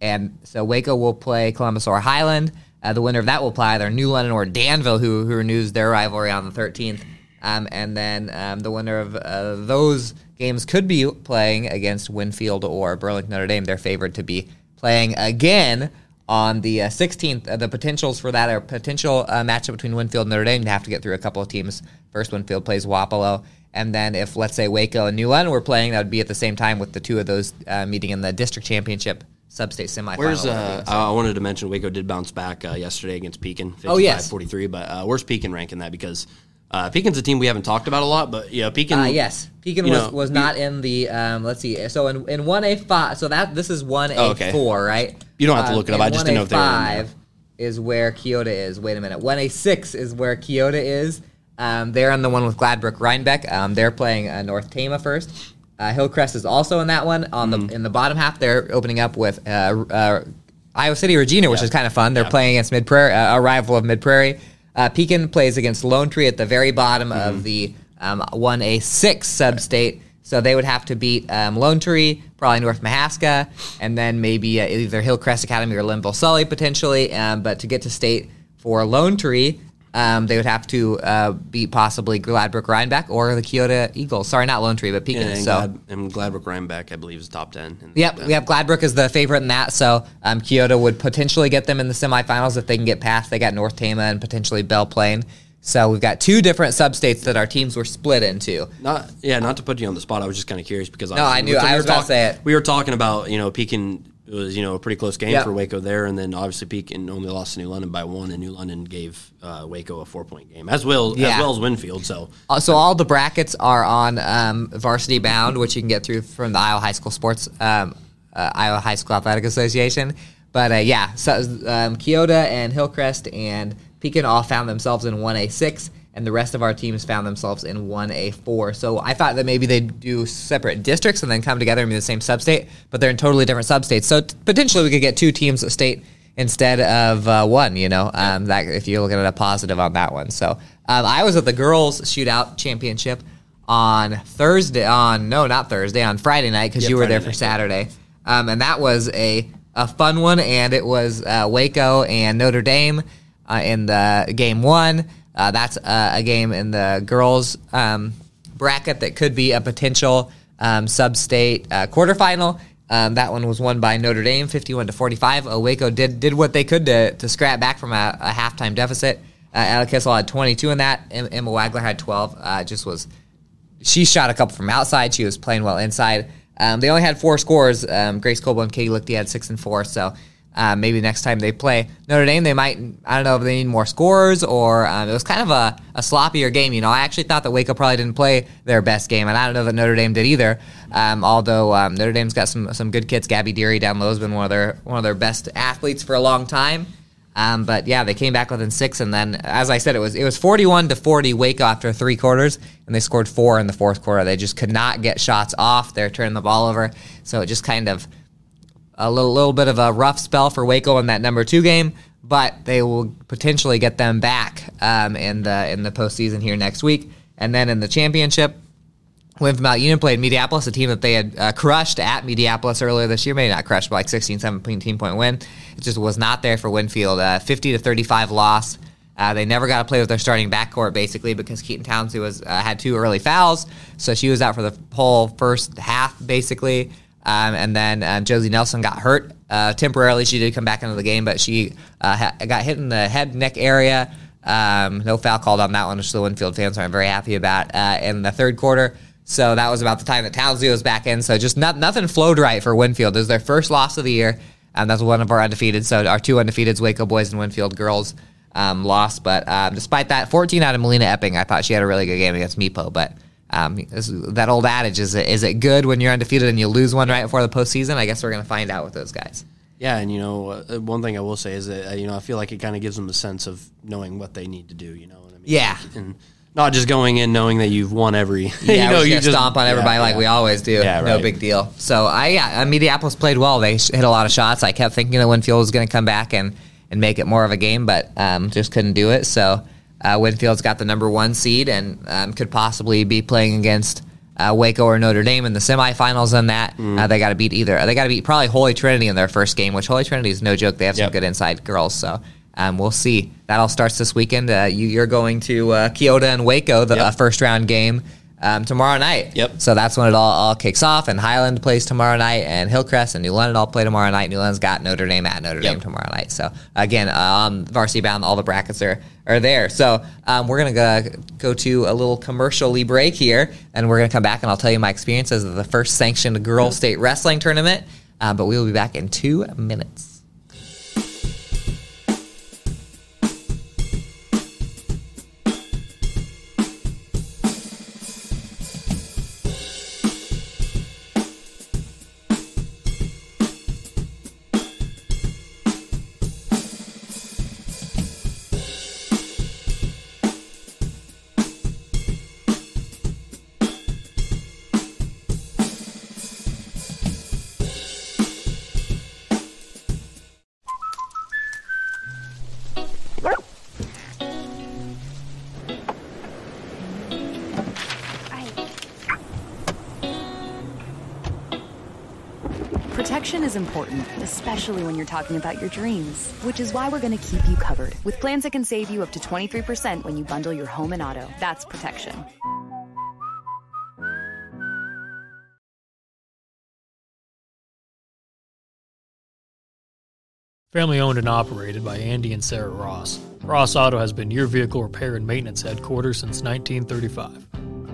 And so Waco will play Columbus or Highland. Uh, the winner of that will play either New London or Danville, who who renews their rivalry on the 13th. Um, and then um, the winner of uh, those games could be playing against Winfield or Burlington Notre Dame. They're favored to be playing again on the uh, 16th. Uh, the potentials for that are potential uh, matchup between Winfield and Notre Dame. You have to get through a couple of teams. First, Winfield plays Wapello. And then if, let's say, Waco and New London were playing, that would be at the same time with the two of those uh, meeting in the district championship sub-state semifinal. Where's uh, I wanted to mention Waco did bounce back uh, yesterday against Pekin, 55 Oh, yes. 43. But uh, where's Pekin ranking that? Because uh, Pekin's a team we haven't talked about a lot, but yeah, Pekin. Uh, yes, Pekin was, know, was not in the. Um, let's see. So in in one a five. So that this is one a Oh, okay. four, right? You don't have to Um, look it up. in I just didn't know if they were. 1A5 is where Keota is. Wait a minute. One a six is where Keota is. Um, they're on the one with Gladbrook Reinbeck. Um, they're playing uh, North Tama first. Uh, Hillcrest is also in that one. On Mm-hmm. the in the bottom half, they're opening up with uh, uh, Iowa City Regina, which Yeah. is kind of fun. They're Yeah. playing against Mid Prairie, uh, a rival of Mid Prairie. Uh, Pekin plays against Lone Tree at the very bottom Mm-hmm. of the um, 1A6 sub-state. So they would have to beat um, Lone Tree, probably North Mahaska, and then maybe uh, either Hillcrest Academy or Lynnville Sully potentially. Um, but to get to state for Lone Tree, um, they would have to uh, beat possibly Gladbrook Reinbeck or the Keota Eagles. Sorry, not Lone Tree, but Pekin. and, so. Glad, and Gladbrook Reinbeck, I believe, is top 10. in the Yep, top 10. we have Gladbrook as the favorite in that. So um, Keota would potentially get them in the semifinals if they can get past. They got North Tama and potentially Belle Plaine. So we've got two different substates that our teams were split into. Not yeah, not to put you on the spot. I was just kind of curious because No, I knew- I was about to say it. We were talking about you know Pekin it was you know a pretty close game for Waco there, and then obviously Pekin only lost to New London by one, and New London gave uh, Waco a four point game as well Yeah. as well as Winfield. So Uh, so all the brackets are on um, Varsity Bound, which you can get through from the Iowa High School Sports, um, uh, Iowa High School Athletic Association. But uh, yeah, so um, Kyoto and Hillcrest and Pekin all found themselves in 1A6, and the rest of our teams found themselves in 1A4. So I thought that maybe they'd do separate districts and then come together and be the same substate, but they're in totally different substates. So t- potentially we could get two teams at state instead of uh, one. You know, um, that if you look at a positive on that one. So um, I was at the girls shootout championship on Thursday. On no, not Thursday. On Friday night because Yeah, you were Friday there for night. Saturday, um, and that was a a fun one. And it was uh, Waco and Notre Dame uh, in the game one. Uh, that's uh, a game in the girls um, bracket that could be a potential um, sub-state uh, quarterfinal. Um, that one was won by Notre Dame, fifty-one to forty-five. Uh, Waco did did what they could to, to scrap back from a, a halftime deficit. Uh, Ella Kissel had twenty-two in that. Emma Wagler had twelve. Uh, just was she shot a couple from outside. She was playing well inside. Um, they only had four scores. Um, Grace Coble and Katie Lichty had six and four. So uh, maybe next time they play Notre Dame, they might. I don't know if they need more scores or um, it was kind of a, a sloppier game. You know, I actually thought that Waco probably didn't play their best game, and I don't know that Notre Dame did either. Um, although um, Notre Dame's got some some good kids. Gabby Deary down low has been one of their one of their best athletes for a long time. Um, but yeah, they came back within six, and then as I said, it was it was forty one to forty Waco after three quarters, and they scored four in the fourth quarter. They just could not get shots off. They're turning the ball over, so it just kind of a little little bit of a rough spell for Waco in that number two game. But they will potentially get them back um, in the in the postseason here next week, and then in the championship. Winfield Mount Union played Mediapolis, a team that they had uh, crushed at Mediapolis earlier this year. Maybe not crushed, but like 16, 17 point win. It just was not there for Winfield. Uh, 50 to 35 loss. Uh, they never got to play with their starting backcourt basically because Keaton Townsley was uh, had two early fouls, so she was out for the whole first half basically. Um, and then uh, Josie Nelson got hurt uh, temporarily. She did come back into the game, but she uh, ha- got hit in the head neck area. Um, no foul called on that one, which the Winfield fans are very happy about. Uh, in the third quarter, so that was about the time that Townsley was back in. So just not, nothing flowed right for Winfield. It was their first loss of the year, and that's one of our undefeated. So our two undefeateds, Waco boys and Winfield girls, um, lost. But um, despite that, 14 out of Melina Epping. I thought she had a really good game against Meepo. But um, this- that old adage is it, is it good when you're undefeated and you lose one right before the postseason? I guess we're going to find out with those guys. yeah, and you know uh, one thing I will say is that uh, you know I feel like it kind of gives them a sense of knowing what they need to do. You know what I mean? Yeah. and not just going in knowing that you've won every. Yeah, you know, you just stomp on yeah, everybody like yeah. we always do. Yeah, No big deal. So I yeah, uh, Mediapolis played well. They hit a lot of shots. I kept thinking that Winfield was going to come back and and make it more of a game, but um, just couldn't do it. So uh, Winfield's got the number one seed and um, could possibly be playing against. Uh, Waco or Notre Dame in the semifinals. On that, Mm. uh, they got to beat either. They got to beat probably Holy Trinity in their first game, which Holy Trinity is no joke. They have some good inside girls, so um, we'll see. That all starts this weekend. Uh, you, you're going to uh, Keota and Waco, the Yep. uh, first round game. Um, tomorrow night. Yep. So that's when it all, all kicks off. And Highland plays tomorrow night, and Hillcrest and New London all play tomorrow night. New London's got Notre Dame at Notre Yep. Dame tomorrow night. So again, on Varsity Bound, all the brackets are are there. So um, we're gonna go, go to a little commercially break here, and we're gonna come back, and I'll tell you my experiences of the first sanctioned girls state wrestling tournament. Uh, but we will be back in two minutes. Talking about your dreams, which is why we're going to keep you covered with plans that can save you up to 23% when you bundle your home and auto. That's protection. Family owned and operated by Andy and Sarah Ross, Ross Auto has been your vehicle repair and maintenance headquarters since 1935.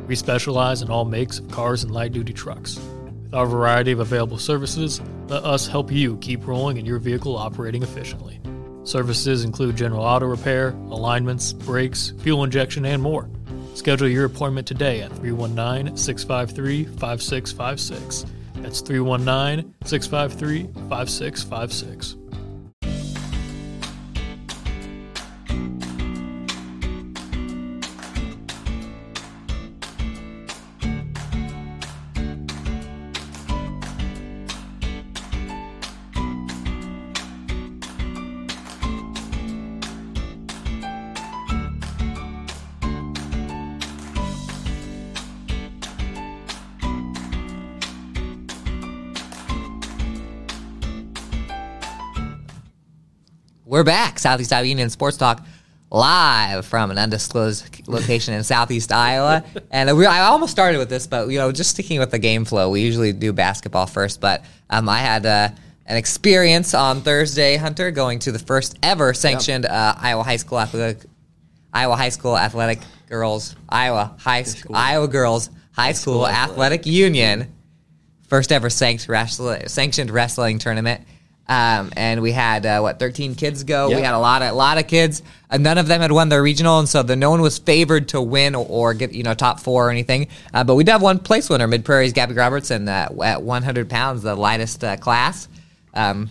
We specialize in all makes of cars and light duty trucks. With our variety of available services, let us help you keep rolling and your vehicle operating efficiently. Services include general auto repair, alignments, brakes, fuel injection, and more. Schedule your appointment today at 319 653 5656. That's 319 653 5656. We're back, Southeast Iowa Union Sports Talk, live from an undisclosed location in Southeast Iowa. And we, I almost started with this, but you know, just sticking with the game flow, we usually do basketball first. But um, I had uh, an experience on Thursday, Hunter, going to the first ever sanctioned uh, Iowa High School athletic, Iowa High School athletic girls, Iowa High School, Iowa girls High School, Athletic Union first ever sanctioned wrestling, sanctioned wrestling tournament. Um, and we had uh, what 13 kids go. We had a lot of a lot of kids. Uh, none of them had won their regional, and so the no one was favored to win or, or get you know top four or anything. Uh, but we did have one place winner, Mid Prairie's Gabby Robertson uh, at 100 pounds, the lightest uh, class. Um,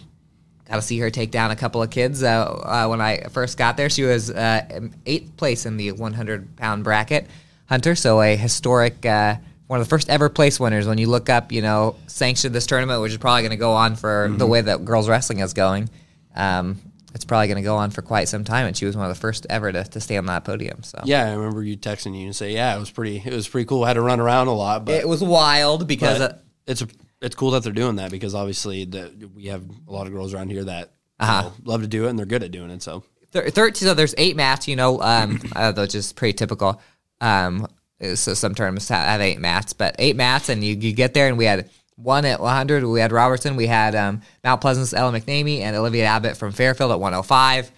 got to see her take down a couple of kids. Uh, uh, when I first got there, she was uh, eighth place in the 100 pound bracket. Hunter, so a historic, uh, one of the first ever place winners. When you look up, you know, sanctioned this tournament, which is probably going to go on for the way that girls wrestling is going. Um, it's probably going to go on for quite some time, and she was one of the first ever to, to stay on that podium. So Yeah, I remember you texting you and say, "Yeah, it was pretty. It was pretty cool. I had to run around a lot, but it was wild because uh, it's it's cool that they're doing that because obviously that we have a lot of girls around here that Uh-huh. know, love to do it and they're good at doing it. So 13 so there's eight mats you know um uh, which is pretty typical um so some tournaments have eight mats but eight mats and you, you get there and we had one at 100 we had robertson we had um, mount pleasant's ella mcnamee and olivia abbott from fairfield at 105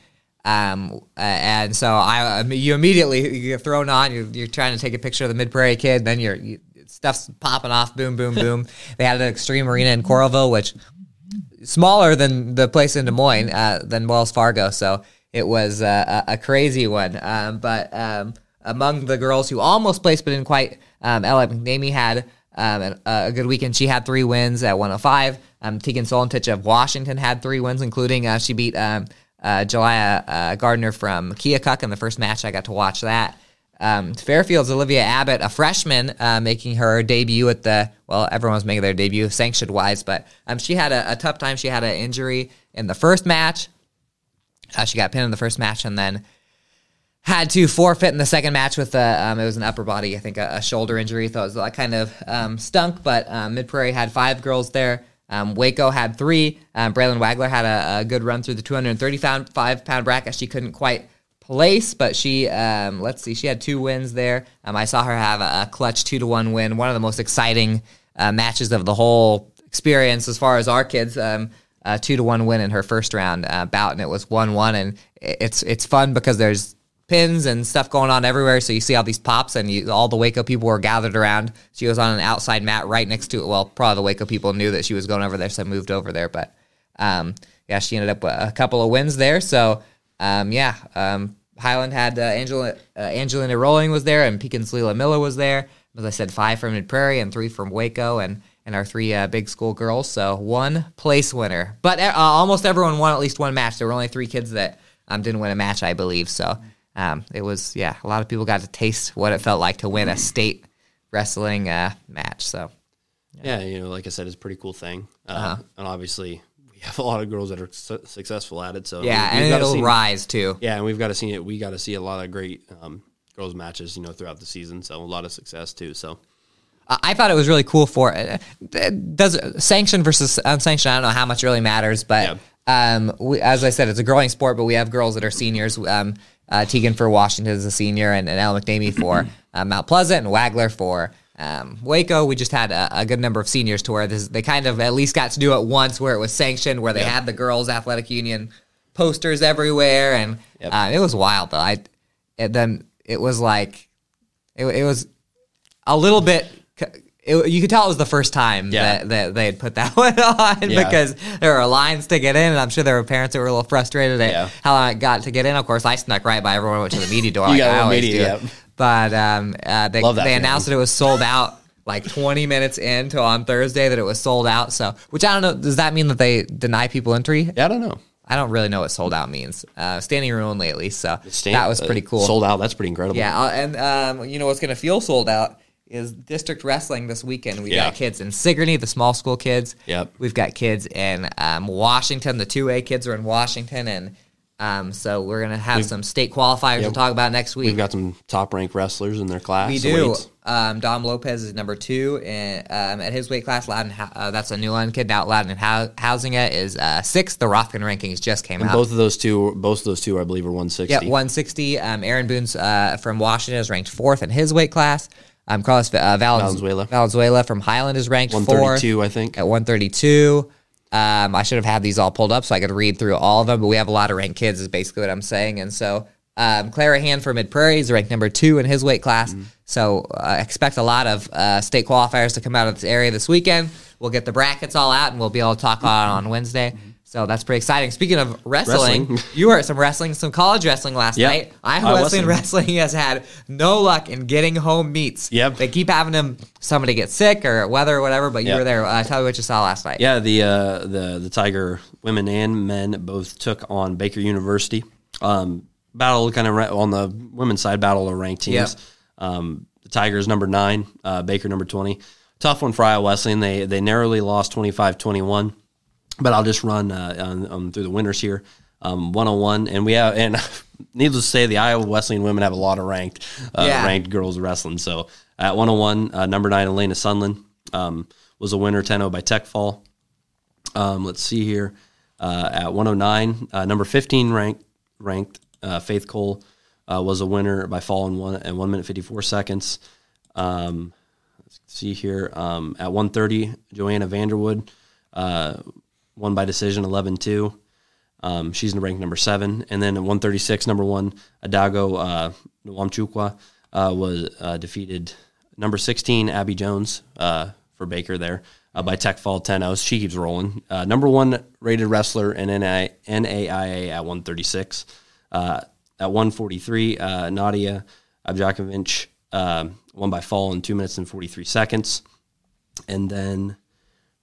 um, uh, and so I, um, you immediately you get thrown on. You're, you're trying to take a picture of the mid prairie kid. Then you're you, stuff's popping off. Boom, boom, boom. they had an Xtream Arena in Coralville, which smaller than the place in Des Moines uh, than Wells Fargo. So it was uh, a, a crazy one. Um, but um, among the girls who almost placed but didn't quite, um, Ella McNamee had um, a, a good weekend. She had three wins at 105. Um, Tegan Solentich of Washington had three wins, including uh, she beat um, uh, uh, Gardner from Keokuk in the first match. I got to watch that. Um, Fairfield's Olivia Abbott, a freshman, uh, making her debut at the well, everyone's making their debut sanctioned wise, but um, she had a, a tough time. She had an injury in the first match. Uh, she got pinned in the first match, and then had to forfeit in the second match with a um, it was an upper body, I think, a, a shoulder injury. So it was that kind of um, stunk. But um, Mid Prairie had five girls there. Um, Waco had three. Um, Braylon Wagler had a, a good run through the 235 pound bracket. She couldn't quite place, but she, um, let's see, she had two wins there. I saw her have a, a clutch two to one win, one of the most exciting uh, matches of the whole experience as far as our kids. Uh, two to one win in her first round uh, bout, and it was one one, and it's it's fun because there's pins and stuff going on everywhere. So you see all these pops, and you, all the Waco people were gathered around. She was on an outside mat right next to it. Well, probably the Waco people knew that she was going over there, so moved over there. But um, yeah, she ended up with a couple of wins there. So um, yeah, um, Highland had uh, Angela uh, Angelina Rolling was there, and Pekins Leela Miller was there. As I said, five from Mid Prairie and three from Waco, and and our three uh, big school girls. So one place winner, but uh, almost everyone won at least one match. There were only three kids that um, didn't win a match, I believe. So um, it was yeah, a lot of people got to taste what it felt like to win a state wrestling uh, match. So yeah. you know, like I said, it's a pretty cool thing, uh, Uh-huh. and obviously we have a lot of girls that are su- successful at it. So yeah, we've and it'll see- rise too. Yeah, and we've got to see it. We got to see a lot of great um, girls matches, you know, throughout the season. So a lot of success too. So I thought it was really cool for uh, does sanctioned versus unsanctioned. I don't know how much it really matters, but um, we, as I said, it's a growing sport. But we have girls that are seniors. Um, uh, Tegan for Washington as a senior, and, and Elle McNamee for uh, Mount Pleasant, and Wagler for um, Waco. We just had a, a good number of seniors to where this, they kind of at least got to do it once, where it was sanctioned, where they had the girls' athletic union posters everywhere, and uh, it was wild. Though I, then it was like, it, it was a little bit. It, you could tell it was the first time Yeah. that, that they had put that one on Yeah. because there were lines to get in, and I'm sure there were parents that were a little frustrated at Yeah. how long it got to get in. Of course, I snuck right by everyone, went to the media door. You like got I always media, do. yep. But um, uh, they, they announced that it was sold out like 20 minutes into on Thursday that it was sold out. So, which I don't know. Does that mean that they deny people entry? yeah, I don't know. I don't really know what sold out means. Uh, standing room only, at least. So Stand- that was uh, pretty cool. Sold out. That's pretty incredible. Yeah, uh, and um, you know what's going to feel sold out is district wrestling this weekend. We Yeah. got kids in Sigourney, the small school kids. Yep. We've got kids in um, Washington. The two A kids are in Washington, and um, so we're going to have some state qualifiers to Yep. talk about next week. We've got some top ranked wrestlers in their class. We do. Um, Dom Lopez is number two and, um, at his weight class. Loudon, uh, that's a new one kid now. Loudon Hou- Housing it is uh, sixth. The Rothkin rankings just came And out. both of those two, both of those two, I believe, are 160. Yeah, 160. Um, Aaron Boone's uh, from Washington is ranked fourth in his weight class. Um, Carlos uh, Valens- Valenzuela. Valenzuela from Highland is ranked fourth 132, I think. at 132. Um, I should have had these all pulled up so I could read through all of them, but we have a lot of ranked kids, is basically what I'm saying. And so um, Clara Hand from Mid Prairie is ranked number two in his weight class. Mm-hmm. So uh, expect a lot of uh, state qualifiers to come out of this area this weekend. We'll get the brackets all out and we'll be able to talk on on Wednesday. So that's pretty exciting. Speaking of wrestling, Wrestling. you were at some wrestling, some college wrestling last Yep. night. Iowa I Wesleyan. Wrestling has had no luck in getting home meets. Yep. They keep having them somebody get sick or weather or whatever, but you Yep. were there. Uh, tell me what you saw last night. Yeah, the uh, the the Tiger women and men both took on Baker University. Um, battle kind of on the women's side, battle of ranked teams. Um, the Tigers number nine, uh, Baker number twenty. Tough one for Iowa Wesleyan. They they narrowly lost 25-21. But I'll just run uh, on, on through the winners here. Um, 101, and we have, and needless to say, the Iowa Wesleyan women have a lot of ranked, uh, Yeah. ranked girls wrestling. So at 101, uh, number nine, Elena Sunland um, was a winner 10 0 by Tech Fall. Um, let's see here. Uh, at 109, uh, number 15 ranked, ranked uh, Faith Cole uh, was a winner by fall in one and one minute 54 seconds. Um, let's see here. Um, at 130, Joanna Vanderwood uh, won by decision 11 2. Um, she's ranked number seven. And then at 136, number one, Adago uh, Nwamchukwa uh, was uh, defeated number 16, Abby Jones uh, for Baker there uh, by Tech Fall 10 0. She keeps rolling. Uh, number one rated wrestler in NI NAIA at 136. Uh, at 143, uh, Nadia Abjakovic won by fall in two minutes and 43 seconds. And then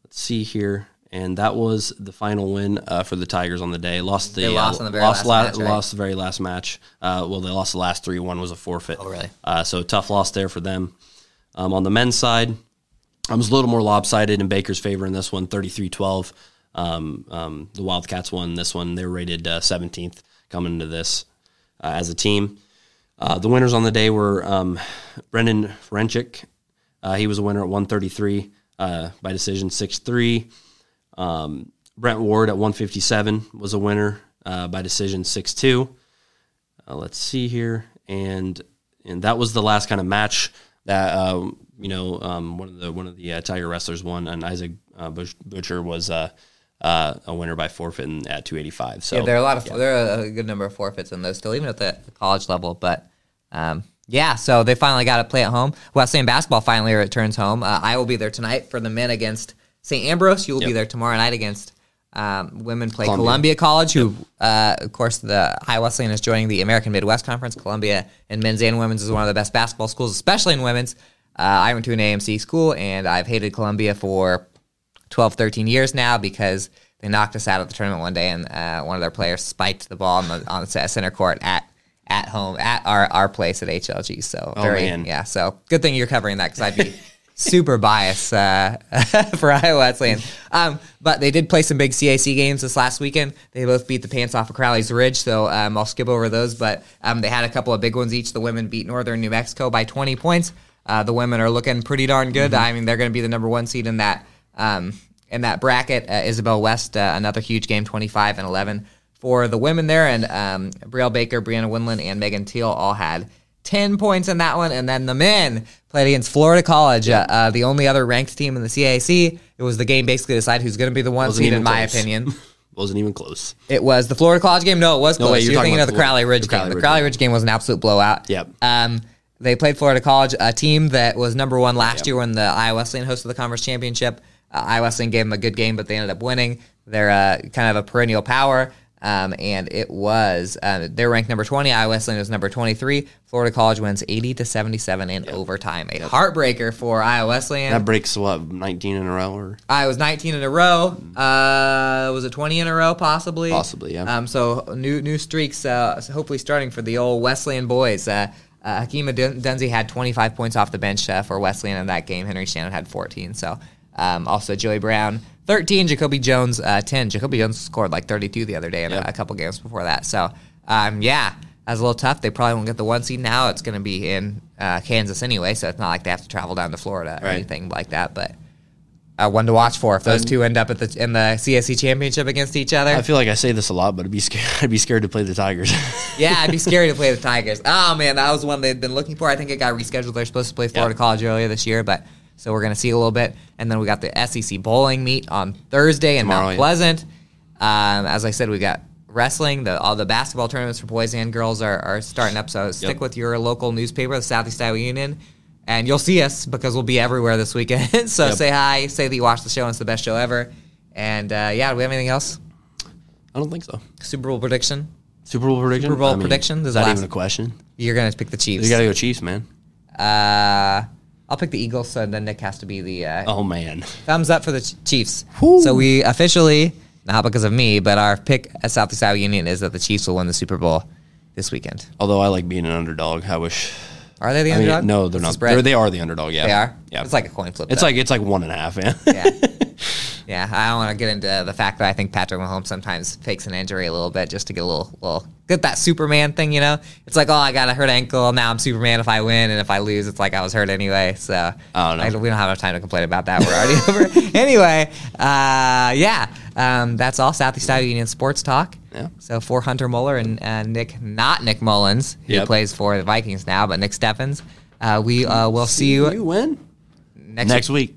let's see here. And that was the final win uh, for the Tigers on the day. Lost the They lost uh, the very lost last match, right? lost the very last match. Uh, well, they lost the last three. One was a forfeit. Oh, really? Uh, so tough loss there for them. Um, on the men's side, I was a little more lopsided in Baker's favor in this one, 33-12. Um, um, the Wildcats won this one. They were rated uh, 17th coming into this uh, as a team. Uh, the winners on the day were um, Brendan Ferencik. Uh, he was a winner at 133 uh, by decision 6 3. Um, Brent Ward at 157 was a winner uh, by decision 6 2. Uh, let's see here. And and that was the last kind of match that, uh, you know, um, one of the one of the uh, Tiger wrestlers won, and Isaac uh, Butcher was uh, uh, a winner by forfeiting at 285. So yeah, there are a lot of there are a good number of forfeits in those still, even at the college level. But um, yeah, so they finally got to play at home. Wesleyan basketball finally returns home. Uh, I will be there tonight for the men against St. Ambrose. You will be there tomorrow night against um, women play Columbia. Columbia, College, who uh, of course the Iowa Wesleyan is joining the American Midwest Conference. Columbia in men's and women's is one of the best basketball schools, especially in women's. Uh, I went to an AMC school and I've hated Columbia for 12, 13 years now because they knocked us out of the tournament one day and uh, one of their players spiked the ball on the, on the center court at at home at our, our place at HLG. So Oh, very man. yeah. So good thing you're covering that because I'd be super biased uh, for Iowa Wesleyan. Um, but they did play some big CAC games this last weekend. They both beat the pants off of Crowley's Ridge, so um, I'll skip over those. But um, they had a couple of big ones each. The women beat Northern New Mexico by 20 points. Uh, the women are looking pretty darn good. I mean, they're going to be the number one seed in that um, in that bracket. Uh, Isabel West, uh, another huge game, 25 and 11 for the women there, and um, Brielle Baker, Brianna Winland, and Megan Teal all had 10 points in that one. And then the men played against Florida College, uh, uh, the only other ranked team in the CAC. It was the game basically to decide who's going to be the one seed, in my close. opinion. wasn't even close. It was the Florida College game. No, it was No, close. wait, you're you're thinking of the Florida- Crowley Ridge the game. Crowley the Ridge Crowley. Ridge game was an absolute blowout. Yep. Um, they played Florida College, a team that was number one last year when the Iowa Wesleyan hosted the conference championship. Uh, Iowa Wesleyan gave them a good game, but they ended up winning. They're uh, kind of a perennial power. Um, and it was uh, they're ranked number twenty. Iowa Wesleyan was number twenty three. Florida College wins eighty to seventy seven in overtime. A heartbreaker for Iowa Wesleyan. That breaks what 19 in a row or I was 19 in a row. Uh, was it 20 in a row, possibly? Possibly, yeah. Um, so new new streaks. Uh, hopefully starting for the old Wesleyan boys. Uh, uh, Hakima Dun- Dunzy had 25 points off the bench uh, for Wesleyan in that game. Henry Shannon had 14. So um, also Joey Brown 13, Jacoby Jones uh, 10. Jacoby Jones scored like 32 the other day in a, Yep. a couple games before that. So um, yeah. That's a little tough. They probably won't get the one seed now. It's going to be in uh, Kansas anyway, so it's not like they have to travel down to Florida or Right. anything like that. But uh, one to watch for if those two end up at the in the CAC championship against each other. I feel like I say this a lot, but I'd be scared. I'd be scared to play the Tigers. yeah, I'd be scared to play the Tigers. Oh man, that was one they'd been looking for. I think it got rescheduled. They're supposed to play Florida Yeah. College earlier this year, but so we're gonna see a little bit. And then we got the SEC bowling meet on Thursday in Tomorrow, Mount. Pleasant. Um, as I said, we got wrestling. The all the basketball tournaments for boys and girls are, are starting up. So stick Yep. with your local newspaper, the Southeast Iowa Union. And you'll see us because we'll be everywhere this weekend. so Yep. say hi, say that you watched the show, and it's the best show ever. And uh, yeah, do we have anything else? I don't think so. Super Bowl prediction? Super Bowl prediction. Super Bowl I mean, prediction? Is last- even a question. You're gonna pick the Chiefs. You got to go Chiefs, man. Uh, I'll pick the Eagles, so then Nick has to be the uh, Oh man. thumbs up for the Ch- Chiefs. So we officially, not because of me, but our pick at Southeast Iowa Union is that the Chiefs will win the Super Bowl this weekend. Although I like being an underdog, I wish. Are they the I mean, underdog? no, they're What's not. spread? They're, they are the underdog. Yeah, They are. Yeah, it's like a coin flip. it's though. like it's like one and a half, man. yeah. Yeah, I don't want to get into the fact that I think Patrick Mahomes sometimes fakes an injury a little bit just to get a little, little get that Superman thing, you know? It's like, oh, I got a hurt ankle. Now I'm Superman if I win, and if I lose, it's like I was hurt anyway. So I don't know. we don't have enough time to complain about that. We're already over. Anyway, uh, yeah, um, that's all. Southeast Iowa Union Sports Talk. Yeah. So for Hunter Muller and uh, Nick, not Nick Mullins, who Yep. plays for the Vikings now, but Nick Steffens. Uh, we uh, will see you You win next, next week.